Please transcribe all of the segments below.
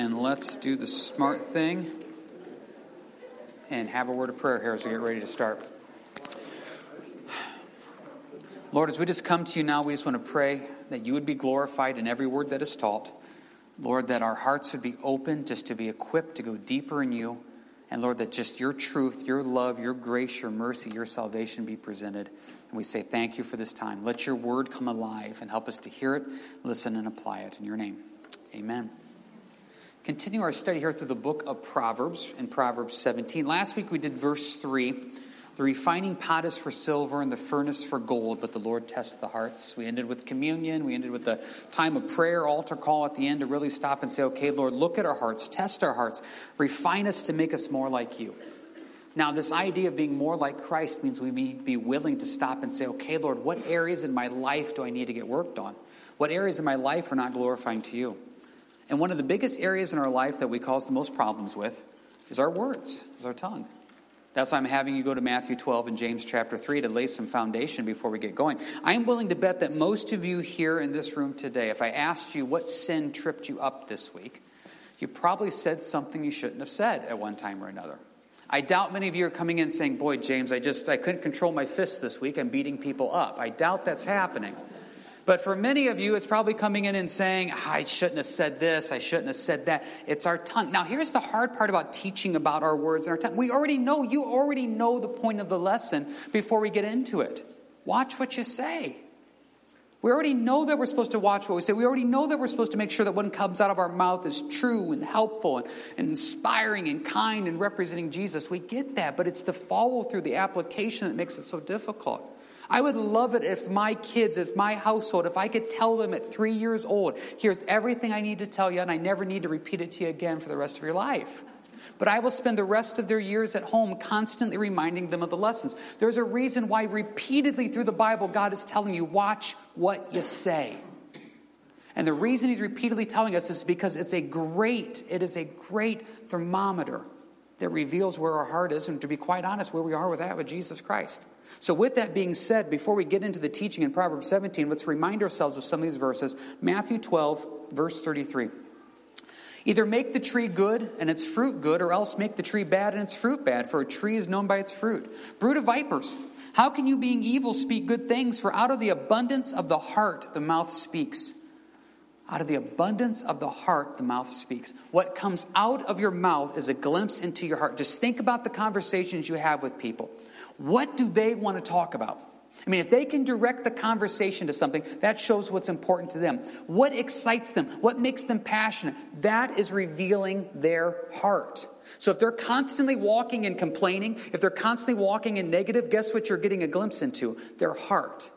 and let's do the smart thing and have a word of prayer here as we get ready to start. Lord, as we just come to you now, we just want to pray that you would be glorified in every word that is taught. Lord, that our hearts would be open just to be equipped to go deeper in you. And Lord, that just your truth, your love, your grace, your mercy, your salvation be presented. And we say thank you for this time. Let your word come alive and help us to hear it, listen, and apply it. In your name, amen. Continue our study here through the book of Proverbs in Proverbs 17. Last week we did verse 3. The refining pot is for silver and the furnace for gold, but the Lord tests the hearts. We ended with communion. We ended with the time of prayer, altar call at the end to really stop and say, okay, Lord, look at our hearts, test our hearts, refine us to make us more like you. Now, this idea of being more like Christ means we need to be willing to stop and say, okay, Lord, what areas in my life do I need to get worked on? What areas in my life are not glorifying to you? And one of the biggest areas in our life that we cause the most problems with is our words, is our tongue. That's why I'm having you go to Matthew 12 and James chapter 3 to lay some foundation before we get going. I am willing to bet that most of you here in this room today, if I asked you what sin tripped you up this week, you probably said something you shouldn't have said at one time or another. I doubt many of you are coming in saying, Boy, James, I just I couldn't control my fists this week. I'm beating people up. I doubt that's happening. But for many of you, it's probably coming in and saying, ah, I shouldn't have said this, I shouldn't have said that. It's our tongue. Now, here's the hard part about teaching about our words and our tongue. We already know, you already know the point of the lesson before we get into it. Watch what you say. We already know that we're supposed to watch what we say. We already know that we're supposed to make sure that what comes out of our mouth is true and helpful and, and, inspiring and kind and representing Jesus. We get that, but it's the follow through, the application that makes it so difficult. I would love it if my kids, if my household, if I could tell them at three years old, here's everything I need to tell you, and I never need to repeat it to you again for the rest of your life. But I will spend the rest of their years at home constantly reminding them of the lessons. There's a reason why repeatedly through the Bible, God is telling you, watch what you say. And the reason he's repeatedly telling us is because it's a great, it is a great thermometer that reveals where our heart is, and to be quite honest, where we are with that with Jesus Christ. So, with that being said, before we get into the teaching in Proverbs 17, let's remind ourselves of some of these verses. Matthew 12, verse 33. Either make the tree good and its fruit good, or else make the tree bad and its fruit bad, for a tree is known by its fruit. Brood of vipers, how can you, being evil, speak good things? For out of the abundance of the heart, the mouth speaks. Out of the abundance of the heart, the mouth speaks. What comes out of your mouth is a glimpse into your heart. Just think about the conversations you have with people. What do they want to talk about? I mean, if they can direct the conversation to something, that shows what's important to them. What excites them? What makes them passionate? That is revealing their heart. So if they're constantly walking and complaining, if they're constantly walking in negative, guess what you're getting a glimpse into? Their heart.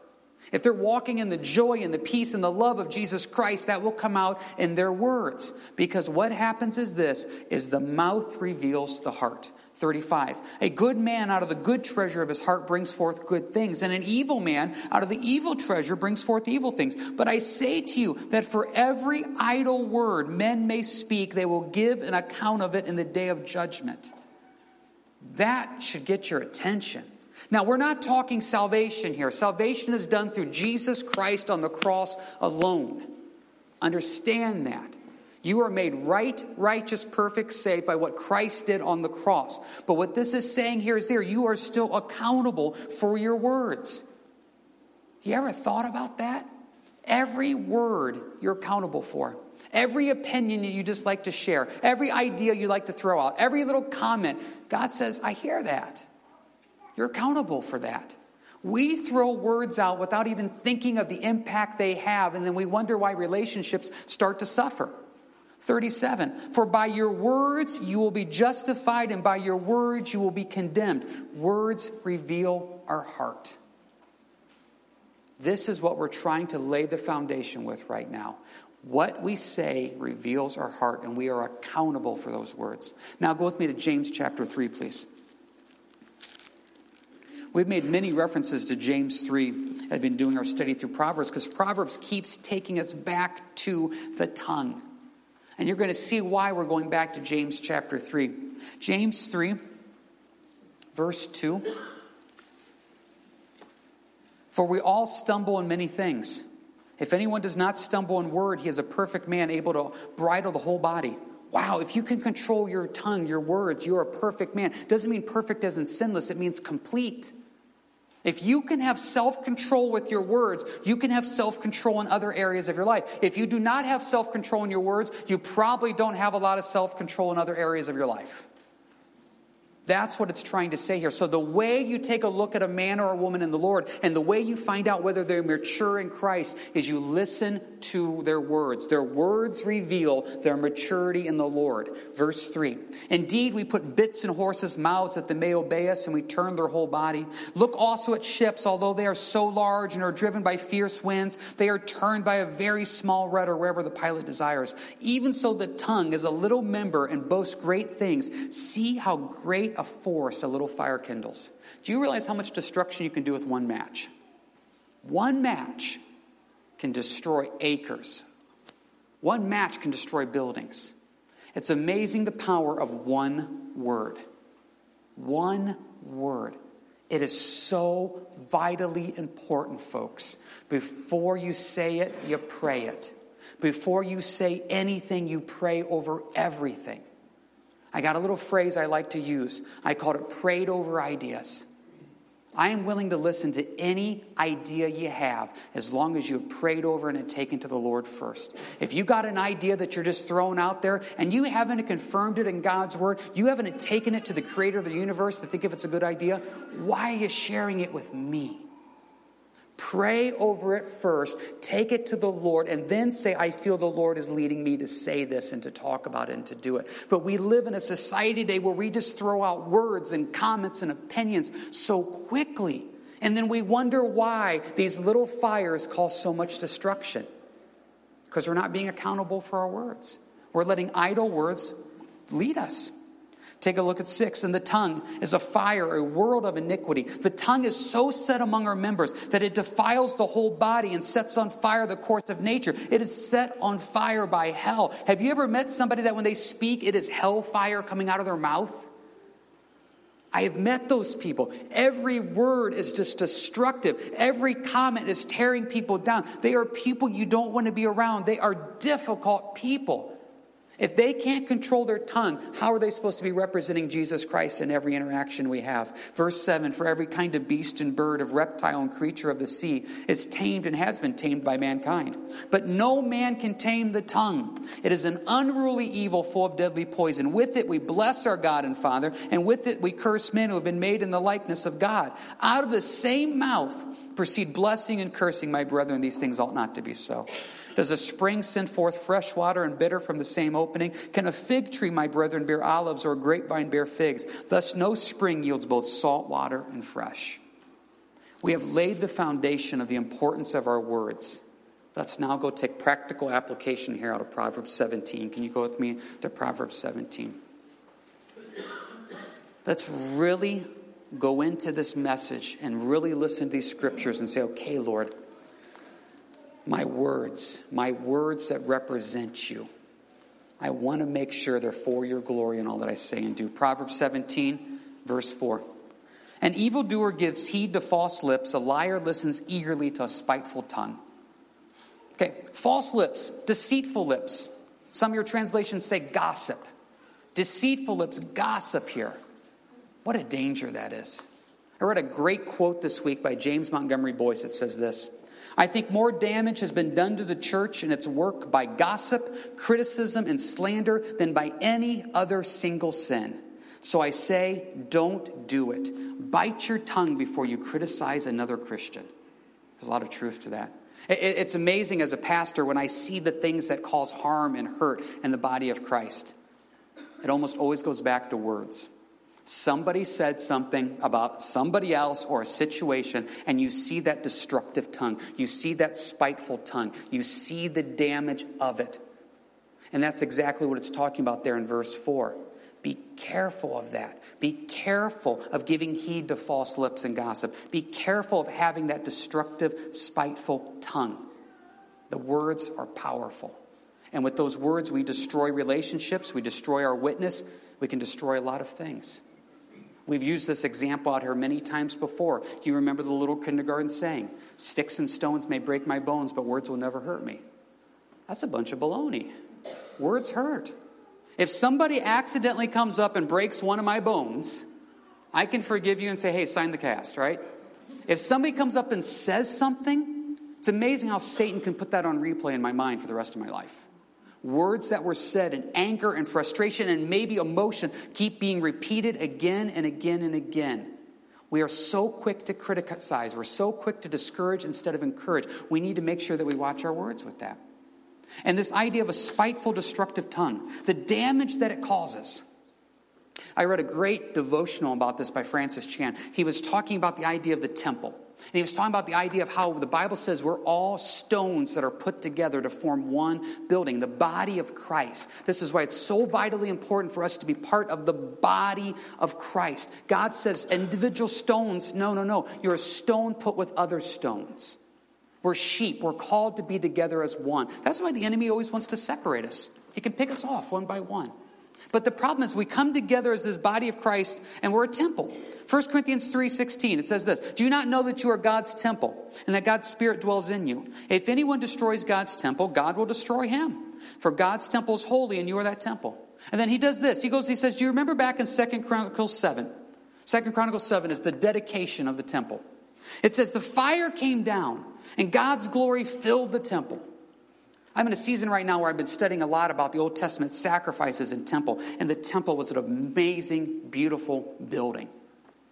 If they're walking in the joy and the peace and the love of Jesus Christ, that will come out in their words. Because what happens is this is the mouth reveals the heart. 35. A good man out of the good treasure of his heart brings forth good things, and an evil man out of the evil treasure brings forth evil things. But I say to you that for every idle word men may speak, they will give an account of it in the day of judgment. That should get your attention. Now, we're not talking salvation here. Salvation is done through Jesus Christ on the cross alone. Understand that. You are made right, righteous, perfect, saved by what Christ did on the cross. But what this is saying here is there, you are still accountable for your words. You ever thought about that? Every word you're accountable for. Every opinion that you just like to share, every idea you like to throw out, every little comment, God says, I hear that. You're accountable for that. We throw words out without even thinking of the impact they have, and then we wonder why relationships start to suffer. 37 For by your words you will be justified, and by your words you will be condemned. Words reveal our heart. This is what we're trying to lay the foundation with right now. What we say reveals our heart, and we are accountable for those words. Now, go with me to James chapter 3, please. We've made many references to James 3 I've been doing our study through Proverbs because Proverbs keeps taking us back to the tongue. And you're going to see why we're going back to James chapter 3. James 3, verse 2. For we all stumble in many things. If anyone does not stumble in word, he is a perfect man, able to bridle the whole body. Wow, if you can control your tongue, your words, you're a perfect man. Doesn't mean perfect as in sinless, it means complete. If you can have self control with your words, you can have self control in other areas of your life. If you do not have self control in your words, you probably don't have a lot of self control in other areas of your life. That's what it's trying to say here. So, the way you take a look at a man or a woman in the Lord and the way you find out whether they're mature in Christ is you listen to their words. Their words reveal their maturity in the Lord. Verse 3 Indeed, we put bits in horses' mouths that they may obey us, and we turn their whole body. Look also at ships, although they are so large and are driven by fierce winds, they are turned by a very small rudder wherever the pilot desires. Even so, the tongue is a little member and boasts great things. See how great a forest a little fire kindles. Do you realize how much destruction you can do with one match? One match can destroy acres. One match can destroy buildings. It's amazing the power of one word. One word. It is so vitally important, folks. Before you say it, you pray it. Before you say anything, you pray over everything. I got a little phrase I like to use. I call it prayed over ideas. I am willing to listen to any idea you have as long as you've prayed over and taken to the Lord first. If you got an idea that you're just throwing out there and you haven't confirmed it in God's word, you haven't taken it to the creator of the universe to think if it's a good idea, why are you sharing it with me? Pray over it first, take it to the Lord, and then say, I feel the Lord is leading me to say this and to talk about it and to do it. But we live in a society today where we just throw out words and comments and opinions so quickly. And then we wonder why these little fires cause so much destruction. Because we're not being accountable for our words. We're letting idle words lead us. Take a look at six. And the tongue is a fire, a world of iniquity. The tongue is so set among our members that it defiles the whole body and sets on fire the course of nature. It is set on fire by hell. Have you ever met somebody that when they speak, it is hellfire coming out of their mouth? I have met those people. Every word is just destructive. Every comment is tearing people down. They are people you don't want to be around. They are difficult people. If they can't control their tongue, how are they supposed to be representing Jesus Christ in every interaction we have? Verse 7 For every kind of beast and bird, of reptile and creature of the sea is tamed and has been tamed by mankind. But no man can tame the tongue. It is an unruly evil full of deadly poison. With it we bless our God and Father, and with it we curse men who have been made in the likeness of God. Out of the same mouth proceed blessing and cursing, my brethren. These things ought not to be so. Does a spring send forth fresh water and bitter from the same opening? Can a fig tree, my brethren, bear olives or a grapevine bear figs? Thus, no spring yields both salt water and fresh. We have laid the foundation of the importance of our words. Let's now go take practical application here out of Proverbs 17. Can you go with me to Proverbs 17? Let's really go into this message and really listen to these scriptures and say, okay, Lord, my words, my words that represent you. I want to make sure they're for your glory in all that I say and do. Proverbs 17, verse 4. An evildoer gives heed to false lips, a liar listens eagerly to a spiteful tongue. Okay, false lips, deceitful lips. Some of your translations say gossip. Deceitful lips, gossip here. What a danger that is. I read a great quote this week by James Montgomery Boice It says this I think more damage has been done to the church and its work by gossip, criticism, and slander than by any other single sin. So I say, don't do it. Bite your tongue before you criticize another Christian. There's a lot of truth to that. It's amazing as a pastor when I see the things that cause harm and hurt in the body of Christ. It almost always goes back to words. Somebody said something about somebody else or a situation, and you see that destructive tongue. You see that spiteful tongue. You see the damage of it. And that's exactly what it's talking about there in verse 4. Be careful of that. Be careful of giving heed to false lips and gossip. Be careful of having that destructive, spiteful tongue. The words are powerful. And with those words, we destroy relationships, we destroy our witness, we can destroy a lot of things. We've used this example out here many times before. You remember the little kindergarten saying, Sticks and stones may break my bones, but words will never hurt me. That's a bunch of baloney. Words hurt. If somebody accidentally comes up and breaks one of my bones, I can forgive you and say, hey, sign the cast, right? If somebody comes up and says something, it's amazing how Satan can put that on replay in my mind for the rest of my life. Words that were said in anger and frustration and maybe emotion keep being repeated again and again and again. We are so quick to criticize. We're so quick to discourage instead of encourage. We need to make sure that we watch our words with that. And this idea of a spiteful, destructive tongue, the damage that it causes. I read a great devotional about this by Francis Chan. He was talking about the idea of the temple. And he was talking about the idea of how the Bible says we're all stones that are put together to form one building, the body of Christ. This is why it's so vitally important for us to be part of the body of Christ. God says individual stones, no, no, no. You're a stone put with other stones. We're sheep. We're called to be together as one. That's why the enemy always wants to separate us. He can pick us off one by one. But the problem is we come together as this body of Christ and we're a temple. 1 Corinthians 3:16 it says this, "Do you not know that you are God's temple and that God's spirit dwells in you? If anyone destroys God's temple, God will destroy him. For God's temple is holy and you are that temple." And then he does this. He goes he says, "Do you remember back in 2 Chronicles 7? 2 Chronicles 7 is the dedication of the temple. It says the fire came down and God's glory filled the temple. I'm in a season right now where I've been studying a lot about the Old Testament sacrifices and temple, and the temple was an amazing, beautiful building.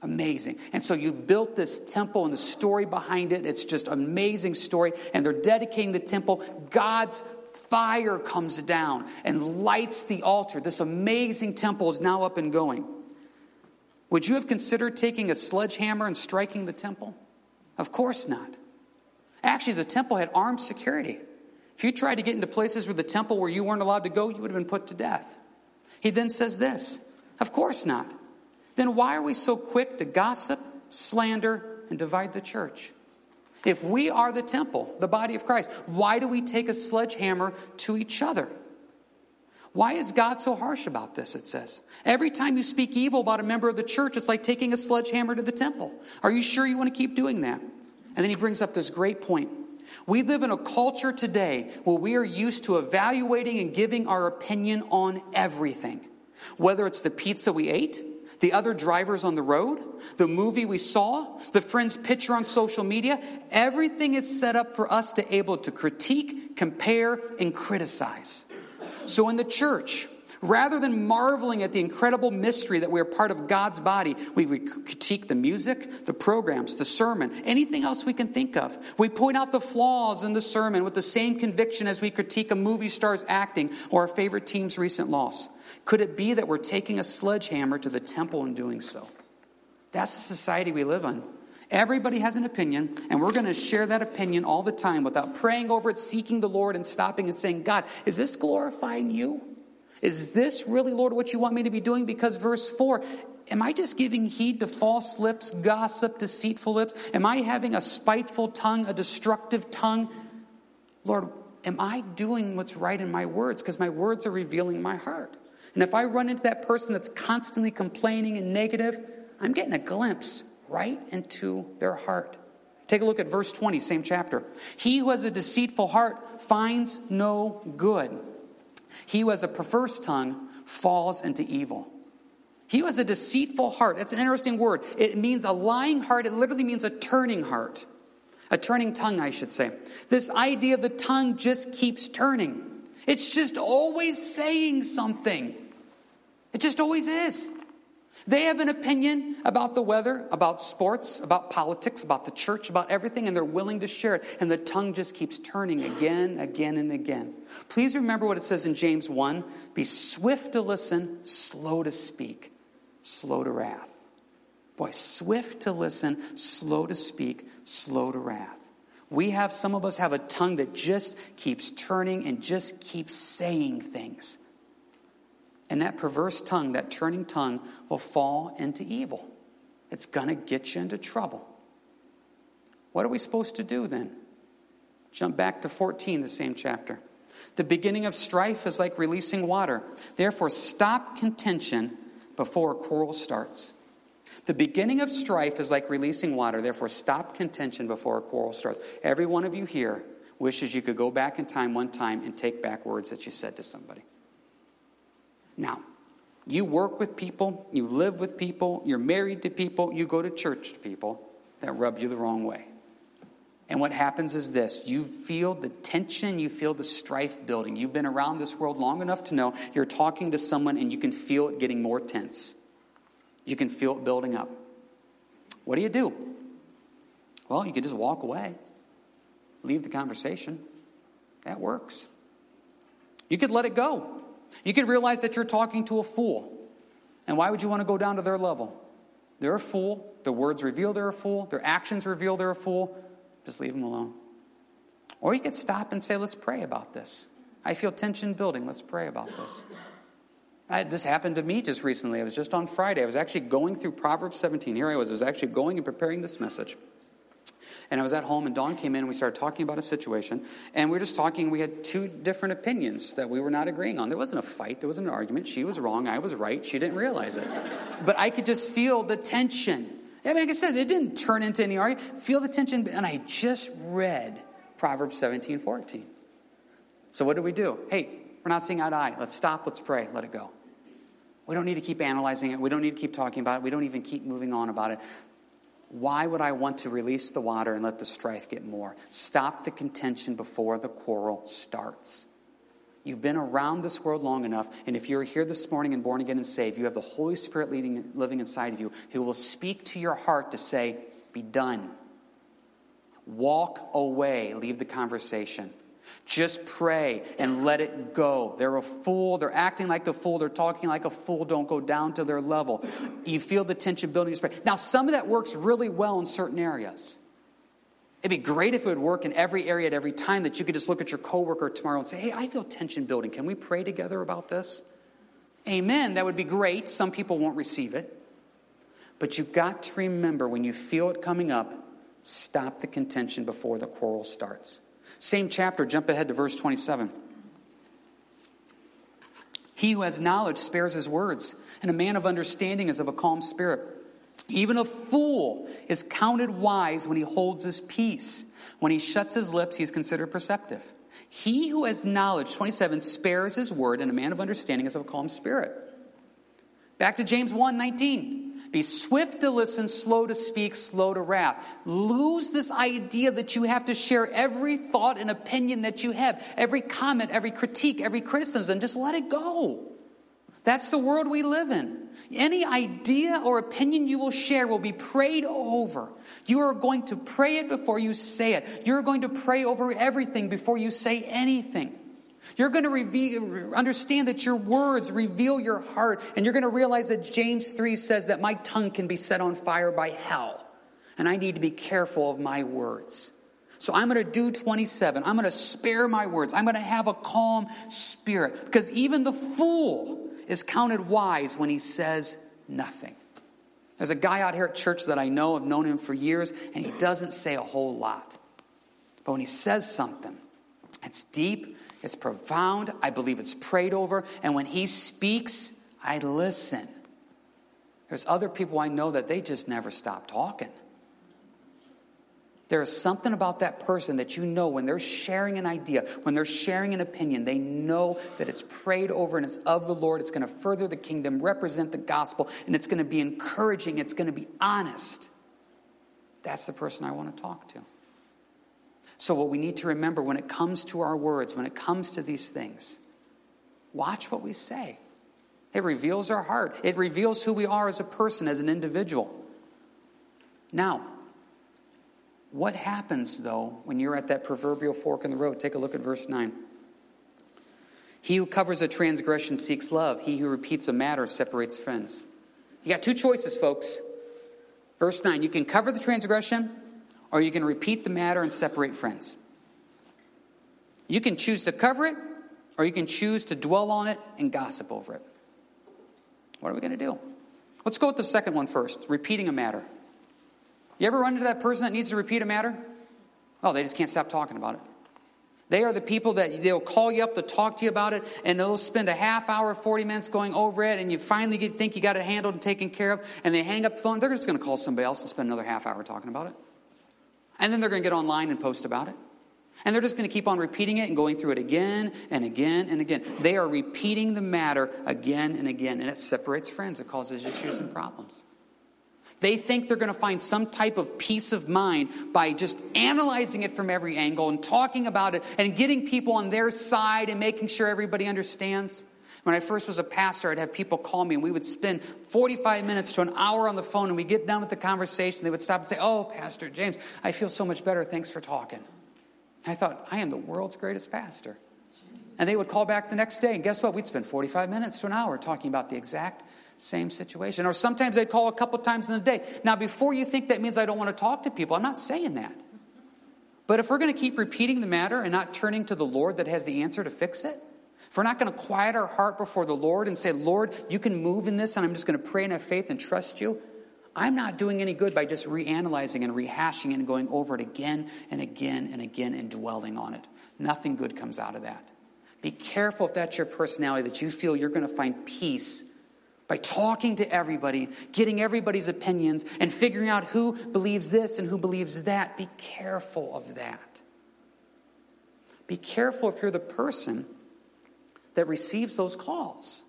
Amazing. And so you built this temple and the story behind it, it's just amazing story. And they're dedicating the temple. God's fire comes down and lights the altar. This amazing temple is now up and going. Would you have considered taking a sledgehammer and striking the temple? Of course not. Actually, the temple had armed security. If you tried to get into places with the temple where you weren't allowed to go, you would have been put to death. He then says this Of course not. Then why are we so quick to gossip, slander, and divide the church? If we are the temple, the body of Christ, why do we take a sledgehammer to each other? Why is God so harsh about this? It says. Every time you speak evil about a member of the church, it's like taking a sledgehammer to the temple. Are you sure you want to keep doing that? And then he brings up this great point. We live in a culture today where we are used to evaluating and giving our opinion on everything. Whether it's the pizza we ate, the other drivers on the road, the movie we saw, the friend's picture on social media, everything is set up for us to able to critique, compare, and criticize. So in the church, Rather than marveling at the incredible mystery that we are part of God's body, we critique the music, the programs, the sermon, anything else we can think of. We point out the flaws in the sermon with the same conviction as we critique a movie star's acting or our favorite team's recent loss. Could it be that we're taking a sledgehammer to the temple in doing so? That's the society we live in. Everybody has an opinion, and we're going to share that opinion all the time without praying over it, seeking the Lord, and stopping and saying, God, is this glorifying you? Is this really, Lord, what you want me to be doing? Because verse 4 Am I just giving heed to false lips, gossip, deceitful lips? Am I having a spiteful tongue, a destructive tongue? Lord, am I doing what's right in my words? Because my words are revealing my heart. And if I run into that person that's constantly complaining and negative, I'm getting a glimpse right into their heart. Take a look at verse 20, same chapter. He who has a deceitful heart finds no good he who has a perverse tongue falls into evil. He who has a deceitful heart, that's an interesting word. It means a lying heart, it literally means a turning heart. A turning tongue, I should say. This idea of the tongue just keeps turning. It's just always saying something. It just always is. They have an opinion about the weather, about sports, about politics, about the church, about everything, and they're willing to share it. And the tongue just keeps turning again, again, and again. Please remember what it says in James 1 be swift to listen, slow to speak, slow to wrath. Boy, swift to listen, slow to speak, slow to wrath. We have, some of us have a tongue that just keeps turning and just keeps saying things. And that perverse tongue, that turning tongue, will fall into evil. It's going to get you into trouble. What are we supposed to do then? Jump back to 14, the same chapter. The beginning of strife is like releasing water. Therefore, stop contention before a quarrel starts. The beginning of strife is like releasing water. Therefore, stop contention before a quarrel starts. Every one of you here wishes you could go back in time one time and take back words that you said to somebody. Now, you work with people, you live with people, you're married to people, you go to church to people that rub you the wrong way. And what happens is this you feel the tension, you feel the strife building. You've been around this world long enough to know you're talking to someone and you can feel it getting more tense. You can feel it building up. What do you do? Well, you could just walk away, leave the conversation. That works. You could let it go. You could realize that you're talking to a fool. And why would you want to go down to their level? They're a fool. Their words reveal they're a fool. Their actions reveal they're a fool. Just leave them alone. Or you could stop and say, let's pray about this. I feel tension building. Let's pray about this. I, this happened to me just recently. I was just on Friday. I was actually going through Proverbs 17. Here I was. I was actually going and preparing this message. And I was at home, and Dawn came in, and we started talking about a situation. And we were just talking. We had two different opinions that we were not agreeing on. There wasn't a fight, there wasn't an argument. She was wrong, I was right. She didn't realize it. But I could just feel the tension. I mean, like I said, it didn't turn into any argument. Feel the tension. And I just read Proverbs 17 14. So what do we do? Hey, we're not seeing eye to eye. Let's stop, let's pray, let it go. We don't need to keep analyzing it. We don't need to keep talking about it. We don't even keep moving on about it. Why would I want to release the water and let the strife get more? Stop the contention before the quarrel starts. You've been around this world long enough, and if you're here this morning and born again and saved, you have the Holy Spirit leading, living inside of you who will speak to your heart to say, Be done. Walk away, leave the conversation. Just pray and let it go. They're a fool. They're acting like the fool. They're talking like a fool. Don't go down to their level. You feel the tension building. Now, some of that works really well in certain areas. It'd be great if it would work in every area at every time that you could just look at your coworker tomorrow and say, Hey, I feel tension building. Can we pray together about this? Amen. That would be great. Some people won't receive it. But you've got to remember when you feel it coming up, stop the contention before the quarrel starts. Same chapter, jump ahead to verse 27. He who has knowledge spares his words, and a man of understanding is of a calm spirit. Even a fool is counted wise when he holds his peace. When he shuts his lips, he is considered perceptive. He who has knowledge, 27, spares his word, and a man of understanding is of a calm spirit. Back to James 1 19. Be swift to listen, slow to speak, slow to wrath. Lose this idea that you have to share every thought and opinion that you have, every comment, every critique, every criticism. Just let it go. That's the world we live in. Any idea or opinion you will share will be prayed over. You are going to pray it before you say it. You're going to pray over everything before you say anything. You're going to reveal, understand that your words reveal your heart, and you're going to realize that James 3 says that my tongue can be set on fire by hell, and I need to be careful of my words. So I'm going to do 27. I'm going to spare my words. I'm going to have a calm spirit, because even the fool is counted wise when he says nothing. There's a guy out here at church that I know, I've known him for years, and he doesn't say a whole lot. But when he says something, it's deep, it's profound. I believe it's prayed over. And when he speaks, I listen. There's other people I know that they just never stop talking. There is something about that person that you know when they're sharing an idea, when they're sharing an opinion, they know that it's prayed over and it's of the Lord. It's going to further the kingdom, represent the gospel, and it's going to be encouraging. It's going to be honest. That's the person I want to talk to. So, what we need to remember when it comes to our words, when it comes to these things, watch what we say. It reveals our heart, it reveals who we are as a person, as an individual. Now, what happens, though, when you're at that proverbial fork in the road? Take a look at verse 9. He who covers a transgression seeks love. He who repeats a matter separates friends. You got two choices, folks. Verse 9 you can cover the transgression or you can repeat the matter and separate friends. You can choose to cover it, or you can choose to dwell on it and gossip over it. What are we going to do? Let's go with the second one first repeating a matter. You ever run into that person that needs to repeat a matter? Oh, they just can't stop talking about it. They are the people that they'll call you up to talk to you about it, and they'll spend a half hour, 40 minutes going over it, and you finally get, think you got it handled and taken care of, and they hang up the phone. They're just going to call somebody else and spend another half hour talking about it. And then they're going to get online and post about it. And they're just going to keep on repeating it and going through it again and again and again. They are repeating the matter again and again, and it separates friends. It causes issues and problems. They think they're going to find some type of peace of mind by just analyzing it from every angle and talking about it and getting people on their side and making sure everybody understands. When I first was a pastor, I'd have people call me and we would spend 45 minutes to an hour on the phone and we'd get done with the conversation. They would stop and say, Oh, Pastor James, I feel so much better. Thanks for talking. I thought, I am the world's greatest pastor. And they would call back the next day, and guess what? We'd spend 45 minutes to an hour talking about the exact same situation. Or sometimes they'd call a couple times in a day. Now, before you think that means I don't want to talk to people, I'm not saying that. But if we're going to keep repeating the matter and not turning to the Lord that has the answer to fix it, if we're not going to quiet our heart before the Lord and say, Lord, you can move in this, and I'm just going to pray and have faith and trust you, I'm not doing any good by just reanalyzing and rehashing and going over it again and again and again and dwelling on it. Nothing good comes out of that. Be careful if that's your personality that you feel you're going to find peace by talking to everybody, getting everybody's opinions, and figuring out who believes this and who believes that. Be careful of that. Be careful if you're the person that receives those calls.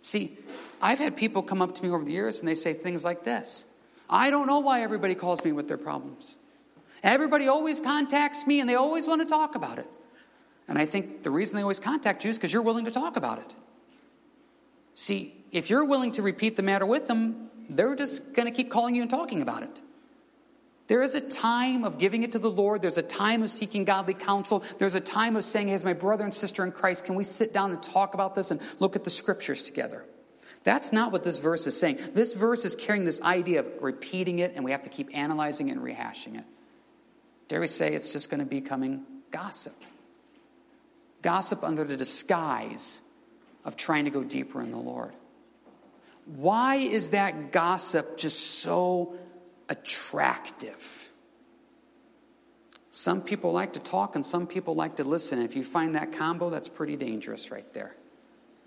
See, I've had people come up to me over the years and they say things like this I don't know why everybody calls me with their problems. Everybody always contacts me and they always want to talk about it. And I think the reason they always contact you is because you're willing to talk about it. See, if you're willing to repeat the matter with them, they're just going to keep calling you and talking about it. There is a time of giving it to the Lord. There's a time of seeking godly counsel. There's a time of saying, as my brother and sister in Christ, can we sit down and talk about this and look at the scriptures together? That's not what this verse is saying. This verse is carrying this idea of repeating it, and we have to keep analyzing it and rehashing it. Dare we say it's just going to be coming gossip? Gossip under the disguise of trying to go deeper in the Lord. Why is that gossip just so attractive? Some people like to talk and some people like to listen. If you find that combo, that's pretty dangerous right there.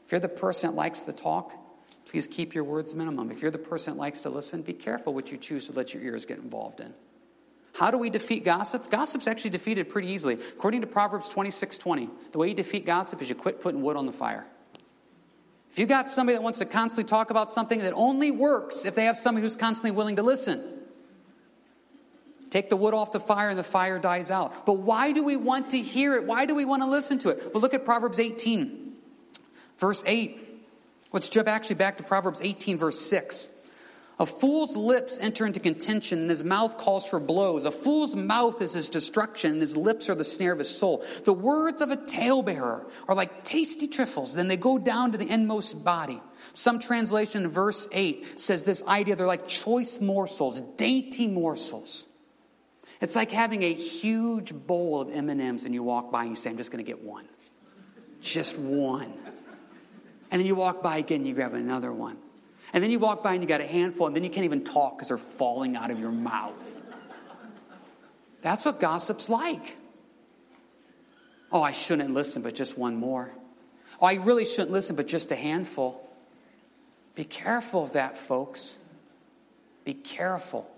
If you're the person that likes to talk, Please keep your words minimum. If you're the person that likes to listen, be careful what you choose to let your ears get involved in. How do we defeat gossip? Gossip's actually defeated pretty easily. According to Proverbs 26 20, the way you defeat gossip is you quit putting wood on the fire. If you got somebody that wants to constantly talk about something that only works if they have somebody who's constantly willing to listen, take the wood off the fire and the fire dies out. But why do we want to hear it? Why do we want to listen to it? Well, look at Proverbs 18, verse 8. Let's jump actually back to Proverbs 18, verse 6. A fool's lips enter into contention, and his mouth calls for blows. A fool's mouth is his destruction, and his lips are the snare of his soul. The words of a talebearer are like tasty trifles, then they go down to the inmost body. Some translation in verse 8 says this idea they're like choice morsels, dainty morsels. It's like having a huge bowl of M&Ms and you walk by and you say, I'm just going to get one. Just one. And then you walk by again, and you grab another one. And then you walk by and you got a handful, and then you can't even talk because they're falling out of your mouth. That's what gossip's like. Oh, I shouldn't listen, but just one more. Oh, I really shouldn't listen, but just a handful. Be careful of that, folks. Be careful.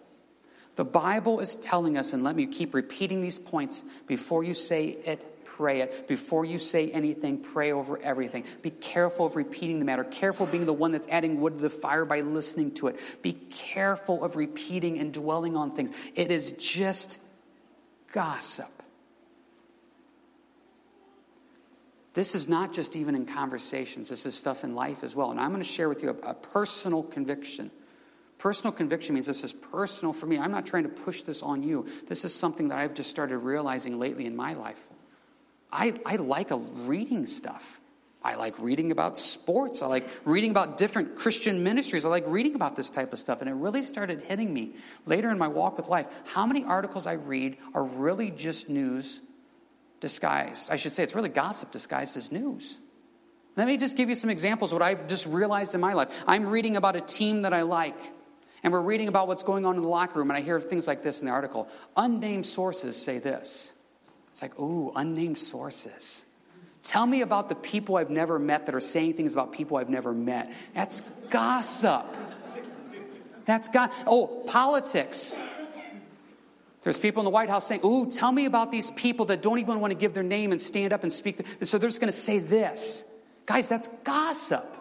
The Bible is telling us, and let me keep repeating these points before you say it pray it. Before you say anything, pray over everything. Be careful of repeating the matter. Careful being the one that's adding wood to the fire by listening to it. Be careful of repeating and dwelling on things. It is just gossip. This is not just even in conversations, this is stuff in life as well. And I'm going to share with you a, a personal conviction. Personal conviction means this is personal for me. I'm not trying to push this on you. This is something that I've just started realizing lately in my life. I, I like a, reading stuff. I like reading about sports. I like reading about different Christian ministries. I like reading about this type of stuff. And it really started hitting me later in my walk with life. How many articles I read are really just news disguised? I should say it's really gossip disguised as news. Let me just give you some examples of what I've just realized in my life. I'm reading about a team that I like, and we're reading about what's going on in the locker room, and I hear things like this in the article. Unnamed sources say this. It's like, ooh, unnamed sources. Tell me about the people I've never met that are saying things about people I've never met. That's gossip. That's got Oh, politics. There's people in the White House saying, Ooh, tell me about these people that don't even want to give their name and stand up and speak. So they're just going to say this. Guys, that's gossip.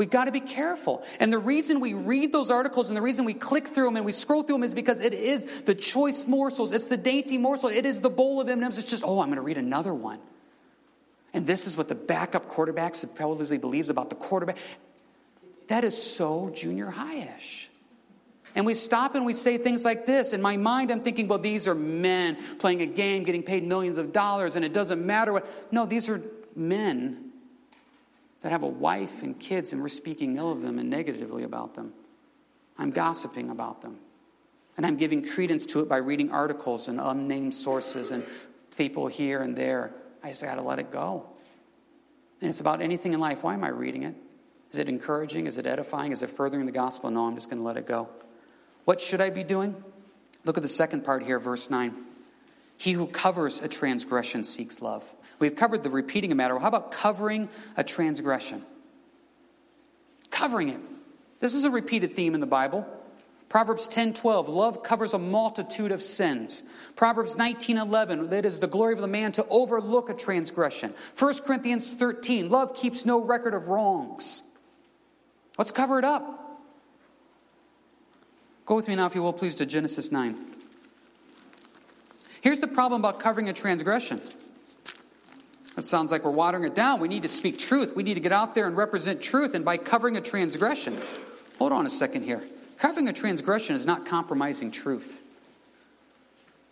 We've got to be careful. And the reason we read those articles and the reason we click through them and we scroll through them is because it is the choice morsels. It's the dainty morsel. It is the bowl of M&Ms. It's just, oh, I'm going to read another one. And this is what the backup quarterback supposedly believes about the quarterback. That is so junior high-ish. And we stop and we say things like this. In my mind, I'm thinking, well, these are men playing a game, getting paid millions of dollars, and it doesn't matter what. No, these are men that have a wife and kids, and we're speaking ill of them and negatively about them. I'm gossiping about them. And I'm giving credence to it by reading articles and unnamed sources and people here and there. I just got to let it go. And it's about anything in life. Why am I reading it? Is it encouraging? Is it edifying? Is it furthering the gospel? No, I'm just going to let it go. What should I be doing? Look at the second part here, verse 9. He who covers a transgression seeks love. We've covered the repeating a matter. Well, how about covering a transgression? Covering it. This is a repeated theme in the Bible. Proverbs 10:12 love covers a multitude of sins. Proverbs 19:11 that is the glory of the man to overlook a transgression. 1 Corinthians 13 love keeps no record of wrongs. Let's cover it up. Go with me now, if you will, please, to Genesis 9. Here's the problem about covering a transgression. It sounds like we're watering it down. We need to speak truth. We need to get out there and represent truth. And by covering a transgression, hold on a second here. Covering a transgression is not compromising truth.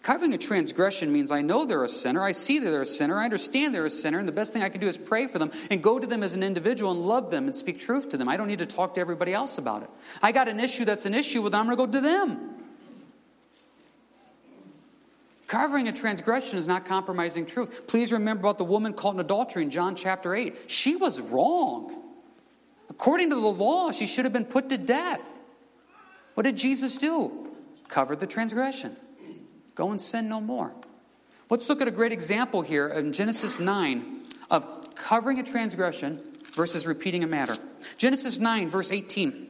Covering a transgression means I know they're a sinner, I see that they're a sinner, I understand they're a sinner, and the best thing I can do is pray for them and go to them as an individual and love them and speak truth to them. I don't need to talk to everybody else about it. I got an issue that's an issue with them, I'm going to go to them. Covering a transgression is not compromising truth. Please remember about the woman caught in adultery in John chapter 8. She was wrong. According to the law, she should have been put to death. What did Jesus do? Covered the transgression. Go and sin no more. Let's look at a great example here in Genesis 9 of covering a transgression versus repeating a matter. Genesis 9, verse 18.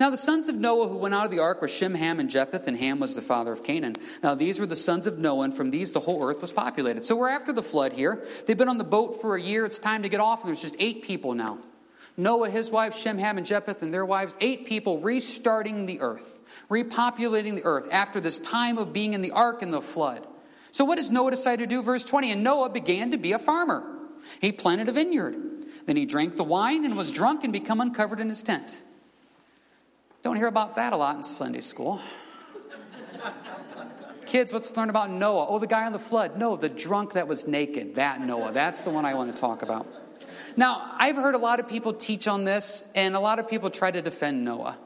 Now, the sons of Noah who went out of the ark were Shem, Ham, and Japheth, and Ham was the father of Canaan. Now, these were the sons of Noah, and from these the whole earth was populated. So, we're after the flood here. They've been on the boat for a year. It's time to get off, and there's just eight people now. Noah, his wife, Shem, Ham, and Japheth, and their wives, eight people restarting the earth repopulating the earth after this time of being in the ark and the flood. So, what does Noah decide to do? Verse 20 And Noah began to be a farmer. He planted a vineyard. Then he drank the wine and was drunk and become uncovered in his tent. Don't hear about that a lot in Sunday school. Kids, let's learn about Noah. Oh, the guy on the flood. No, the drunk that was naked. That Noah. That's the one I want to talk about. Now, I've heard a lot of people teach on this, and a lot of people try to defend Noah.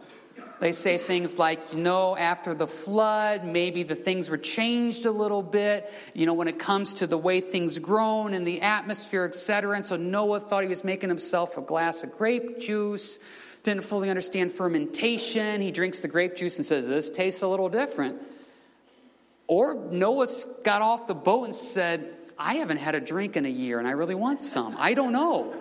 They say things like, you know, after the flood, maybe the things were changed a little bit, you know, when it comes to the way things grown and the atmosphere, etc. And so Noah thought he was making himself a glass of grape juice, didn't fully understand fermentation. He drinks the grape juice and says, this tastes a little different. Or Noah got off the boat and said, I haven't had a drink in a year and I really want some. I don't know.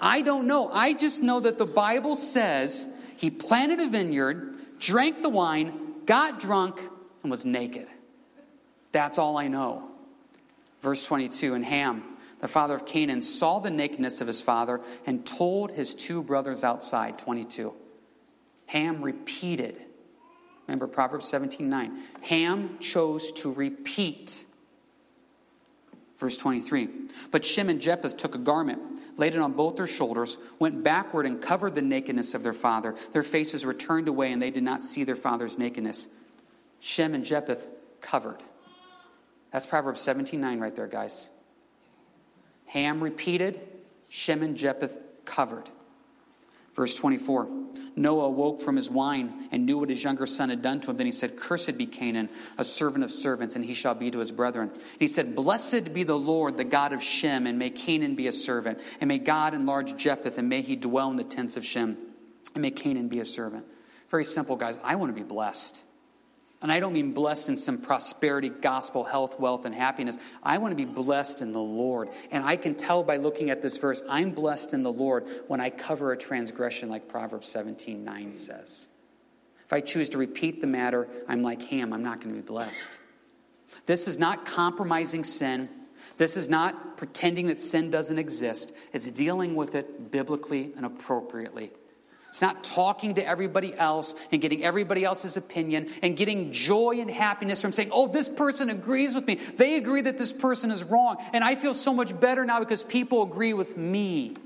I don't know. I just know that the Bible says he planted a vineyard, drank the wine, got drunk, and was naked. That's all I know. Verse 22 And Ham, the father of Canaan, saw the nakedness of his father and told his two brothers outside. 22. Ham repeated. Remember Proverbs 17 9. Ham chose to repeat. Verse 23. But Shem and Japheth took a garment laid it on both their shoulders, went backward and covered the nakedness of their father. Their faces were turned away, and they did not see their father's nakedness. Shem and Japheth covered. That's Proverbs 17 right there, guys. Ham repeated, Shem and Japheth covered. Verse 24 Noah awoke from his wine and knew what his younger son had done to him. Then he said, Cursed be Canaan, a servant of servants, and he shall be to his brethren. And he said, Blessed be the Lord, the God of Shem, and may Canaan be a servant. And may God enlarge Japheth, and may he dwell in the tents of Shem. And may Canaan be a servant. Very simple, guys. I want to be blessed. And I don't mean blessed in some prosperity, gospel, health, wealth, and happiness. I want to be blessed in the Lord. And I can tell by looking at this verse, I'm blessed in the Lord when I cover a transgression like Proverbs 17 9 says. If I choose to repeat the matter, I'm like Ham, I'm not going to be blessed. This is not compromising sin. This is not pretending that sin doesn't exist. It's dealing with it biblically and appropriately. It's not talking to everybody else and getting everybody else's opinion and getting joy and happiness from saying, oh, this person agrees with me. They agree that this person is wrong. And I feel so much better now because people agree with me.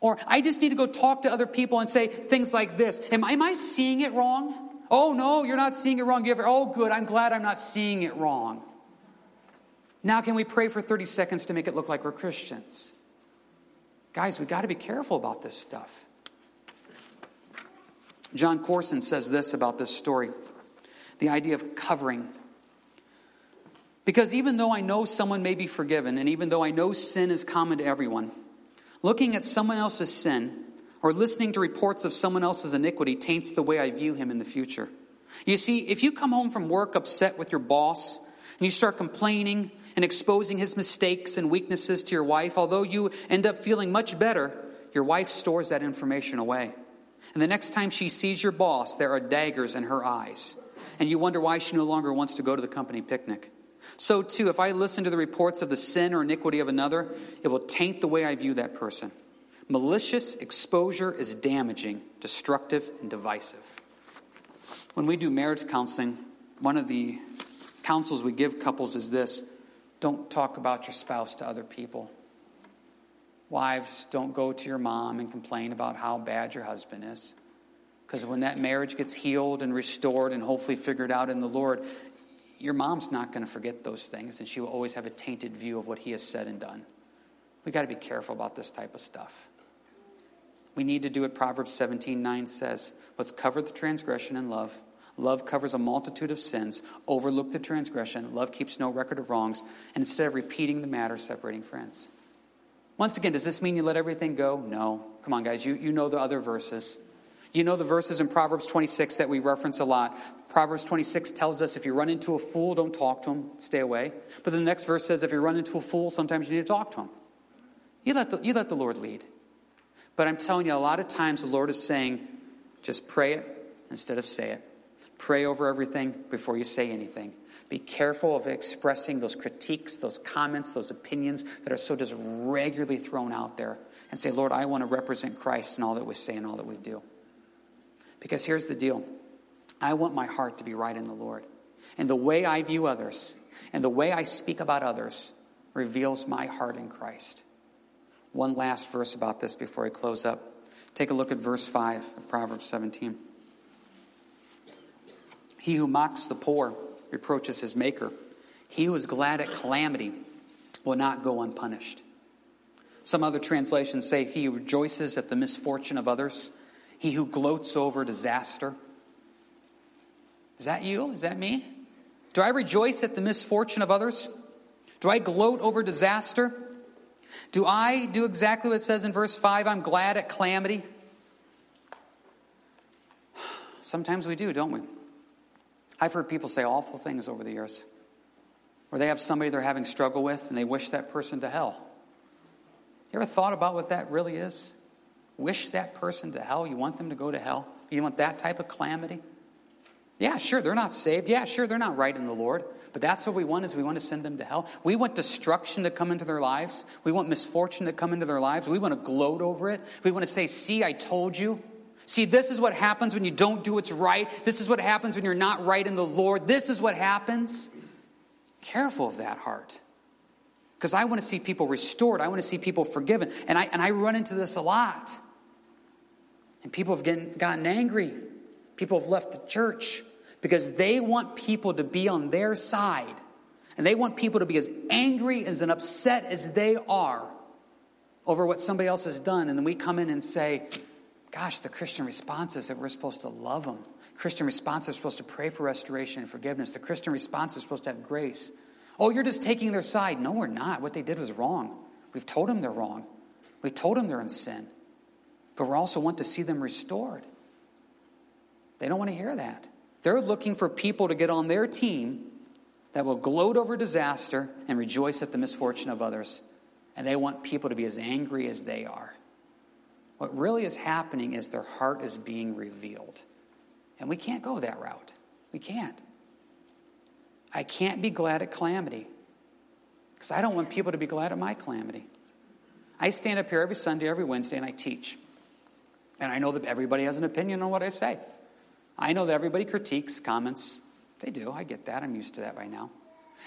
Or I just need to go talk to other people and say things like this Am, am I seeing it wrong? Oh, no, you're not seeing it wrong. You ever, oh, good, I'm glad I'm not seeing it wrong. Now, can we pray for 30 seconds to make it look like we're Christians? Guys, we got to be careful about this stuff. Jon Courson says this about this story the idea of covering. Because even though I know someone may be forgiven, and even though I know sin is common to everyone, looking at someone else's sin or listening to reports of someone else's iniquity taints the way I view him in the future. You see, if you come home from work upset with your boss and you start complaining and exposing his mistakes and weaknesses to your wife, although you end up feeling much better, your wife stores that information away. And the next time she sees your boss, there are daggers in her eyes. And you wonder why she no longer wants to go to the company picnic. So, too, if I listen to the reports of the sin or iniquity of another, it will taint the way I view that person. Malicious exposure is damaging, destructive, and divisive. When we do marriage counseling, one of the counsels we give couples is this don't talk about your spouse to other people. Wives, don't go to your mom and complain about how bad your husband is. Because when that marriage gets healed and restored and hopefully figured out in the Lord, your mom's not going to forget those things, and she will always have a tainted view of what he has said and done. We got to be careful about this type of stuff. We need to do what Proverbs 17 9 says. Let's cover the transgression in love. Love covers a multitude of sins. Overlook the transgression. Love keeps no record of wrongs. And instead of repeating the matter, separating friends. Once again, does this mean you let everything go? No. Come on, guys, you, you know the other verses. You know the verses in Proverbs 26 that we reference a lot. Proverbs 26 tells us if you run into a fool, don't talk to him, stay away. But the next verse says if you run into a fool, sometimes you need to talk to him. You let the, you let the Lord lead. But I'm telling you, a lot of times the Lord is saying, just pray it instead of say it. Pray over everything before you say anything. Be careful of expressing those critiques, those comments, those opinions that are so just regularly thrown out there. And say, Lord, I want to represent Christ in all that we say and all that we do. Because here's the deal I want my heart to be right in the Lord. And the way I view others and the way I speak about others reveals my heart in Christ. One last verse about this before I close up. Take a look at verse 5 of Proverbs 17. He who mocks the poor reproaches his maker. He who is glad at calamity will not go unpunished. Some other translations say, He rejoices at the misfortune of others, he who gloats over disaster. Is that you? Is that me? Do I rejoice at the misfortune of others? Do I gloat over disaster? Do I do exactly what it says in verse 5? I'm glad at calamity. Sometimes we do, don't we? I've heard people say awful things over the years where they have somebody they're having struggle with and they wish that person to hell. You ever thought about what that really is? Wish that person to hell? You want them to go to hell? You want that type of calamity? Yeah, sure, they're not saved. Yeah, sure, they're not right in the Lord. But that's what we want is we want to send them to hell. We want destruction to come into their lives. We want misfortune to come into their lives. We want to gloat over it. We want to say, see, I told you. See, this is what happens when you don't do what's right. This is what happens when you're not right in the Lord. This is what happens. Careful of that heart. Because I want to see people restored. I want to see people forgiven. And I, and I run into this a lot. And people have getting, gotten angry. People have left the church because they want people to be on their side. And they want people to be as angry as and upset as they are over what somebody else has done. And then we come in and say, Gosh, the Christian response is that we're supposed to love them. Christian response is supposed to pray for restoration and forgiveness. The Christian response is supposed to have grace. Oh, you're just taking their side. No, we're not. What they did was wrong. We've told them they're wrong. We told them they're in sin. But we also want to see them restored. They don't want to hear that. They're looking for people to get on their team that will gloat over disaster and rejoice at the misfortune of others. And they want people to be as angry as they are. What really is happening is their heart is being revealed. And we can't go that route. We can't. I can't be glad at calamity because I don't want people to be glad at my calamity. I stand up here every Sunday, every Wednesday, and I teach. And I know that everybody has an opinion on what I say. I know that everybody critiques, comments. They do. I get that. I'm used to that by now.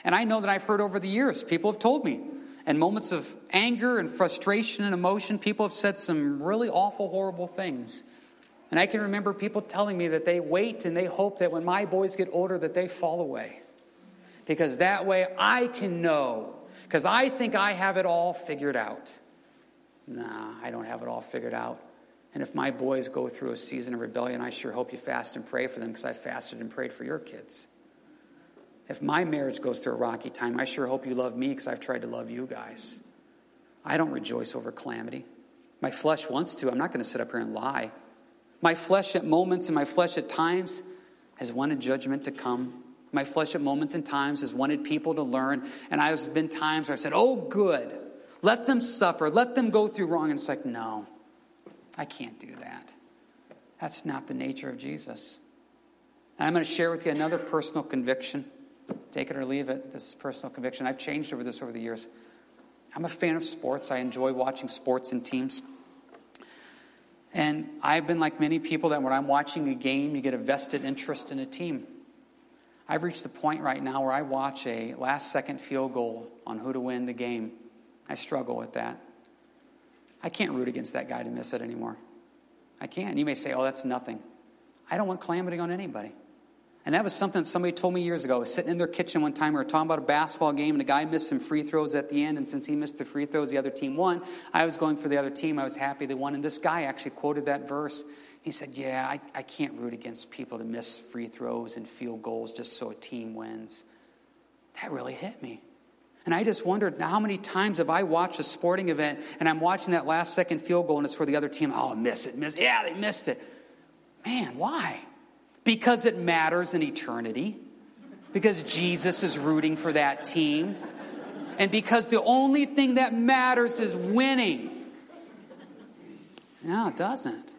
And I know that I've heard over the years, people have told me, in moments of anger and frustration and emotion, people have said some really awful, horrible things. And I can remember people telling me that they wait and they hope that when my boys get older that they fall away. Because that way I can know. Because I think I have it all figured out. Nah, I don't have it all figured out. And if my boys go through a season of rebellion, I sure hope you fast and pray for them because I fasted and prayed for your kids. If my marriage goes through a rocky time, I sure hope you love me because I've tried to love you guys. I don't rejoice over calamity. My flesh wants to. I'm not going to sit up here and lie. My flesh at moments and my flesh at times has wanted judgment to come. My flesh at moments and times has wanted people to learn. And I've been times where I've said, oh, good. Let them suffer. Let them go through wrong. And it's like, no, I can't do that. That's not the nature of Jesus. And I'm going to share with you another personal conviction. Take it or leave it. This is personal conviction. I've changed over this over the years. I'm a fan of sports. I enjoy watching sports and teams. And I've been like many people that when I'm watching a game, you get a vested interest in a team. I've reached the point right now where I watch a last second field goal on who to win the game. I struggle with that. I can't root against that guy to miss it anymore. I can't. You may say, oh, that's nothing. I don't want calamity on anybody. And that was something somebody told me years ago. I was sitting in their kitchen one time. We were talking about a basketball game, and a guy missed some free throws at the end. And since he missed the free throws, the other team won. I was going for the other team. I was happy they won. And this guy actually quoted that verse. He said, Yeah, I, I can't root against people to miss free throws and field goals just so a team wins. That really hit me. And I just wondered how many times have I watched a sporting event and I'm watching that last second field goal and it's for the other team. Oh, miss it, miss it. Yeah, they missed it. Man, why? Because it matters in eternity. Because Jesus is rooting for that team. And because the only thing that matters is winning. No, it doesn't.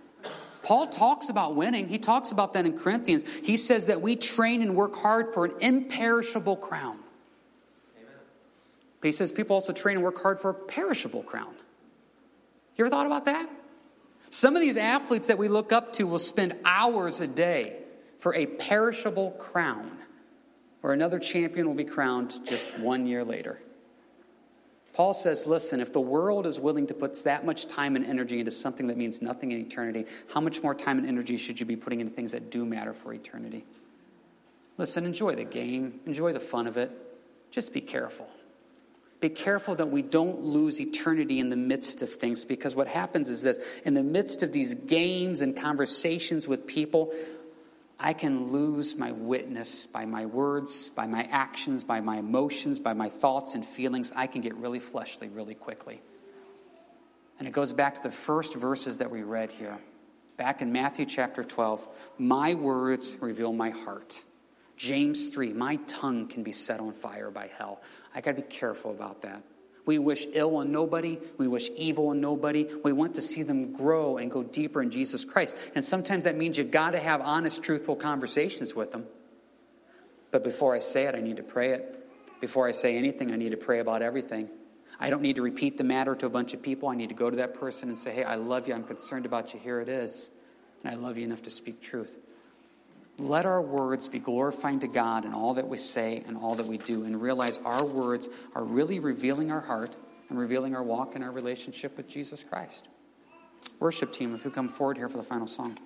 Paul talks about winning. He talks about that in Corinthians. He says that we train and work hard for an imperishable crown. Amen. But he says people also train and work hard for a perishable crown. You ever thought about that? Some of these athletes that we look up to will spend hours a day for a perishable crown, or another champion will be crowned just one year later. Paul says, listen, if the world is willing to put that much time and energy into something that means nothing in eternity, how much more time and energy should you be putting into things that do matter for eternity? Listen, enjoy the game, enjoy the fun of it. Just be careful. Be careful that we don't lose eternity in the midst of things because what happens is this in the midst of these games and conversations with people, I can lose my witness by my words, by my actions, by my emotions, by my thoughts and feelings. I can get really fleshly really quickly. And it goes back to the first verses that we read here. Back in Matthew chapter 12, my words reveal my heart. James 3, my tongue can be set on fire by hell. I got to be careful about that. We wish ill on nobody. We wish evil on nobody. We want to see them grow and go deeper in Jesus Christ. And sometimes that means you got to have honest, truthful conversations with them. But before I say it, I need to pray it. Before I say anything, I need to pray about everything. I don't need to repeat the matter to a bunch of people. I need to go to that person and say, hey, I love you. I'm concerned about you. Here it is. And I love you enough to speak truth. Let our words be glorifying to God in all that we say and all that we do, and realize our words are really revealing our heart and revealing our walk and our relationship with Jesus Christ. Worship team, if you come forward here for the final song.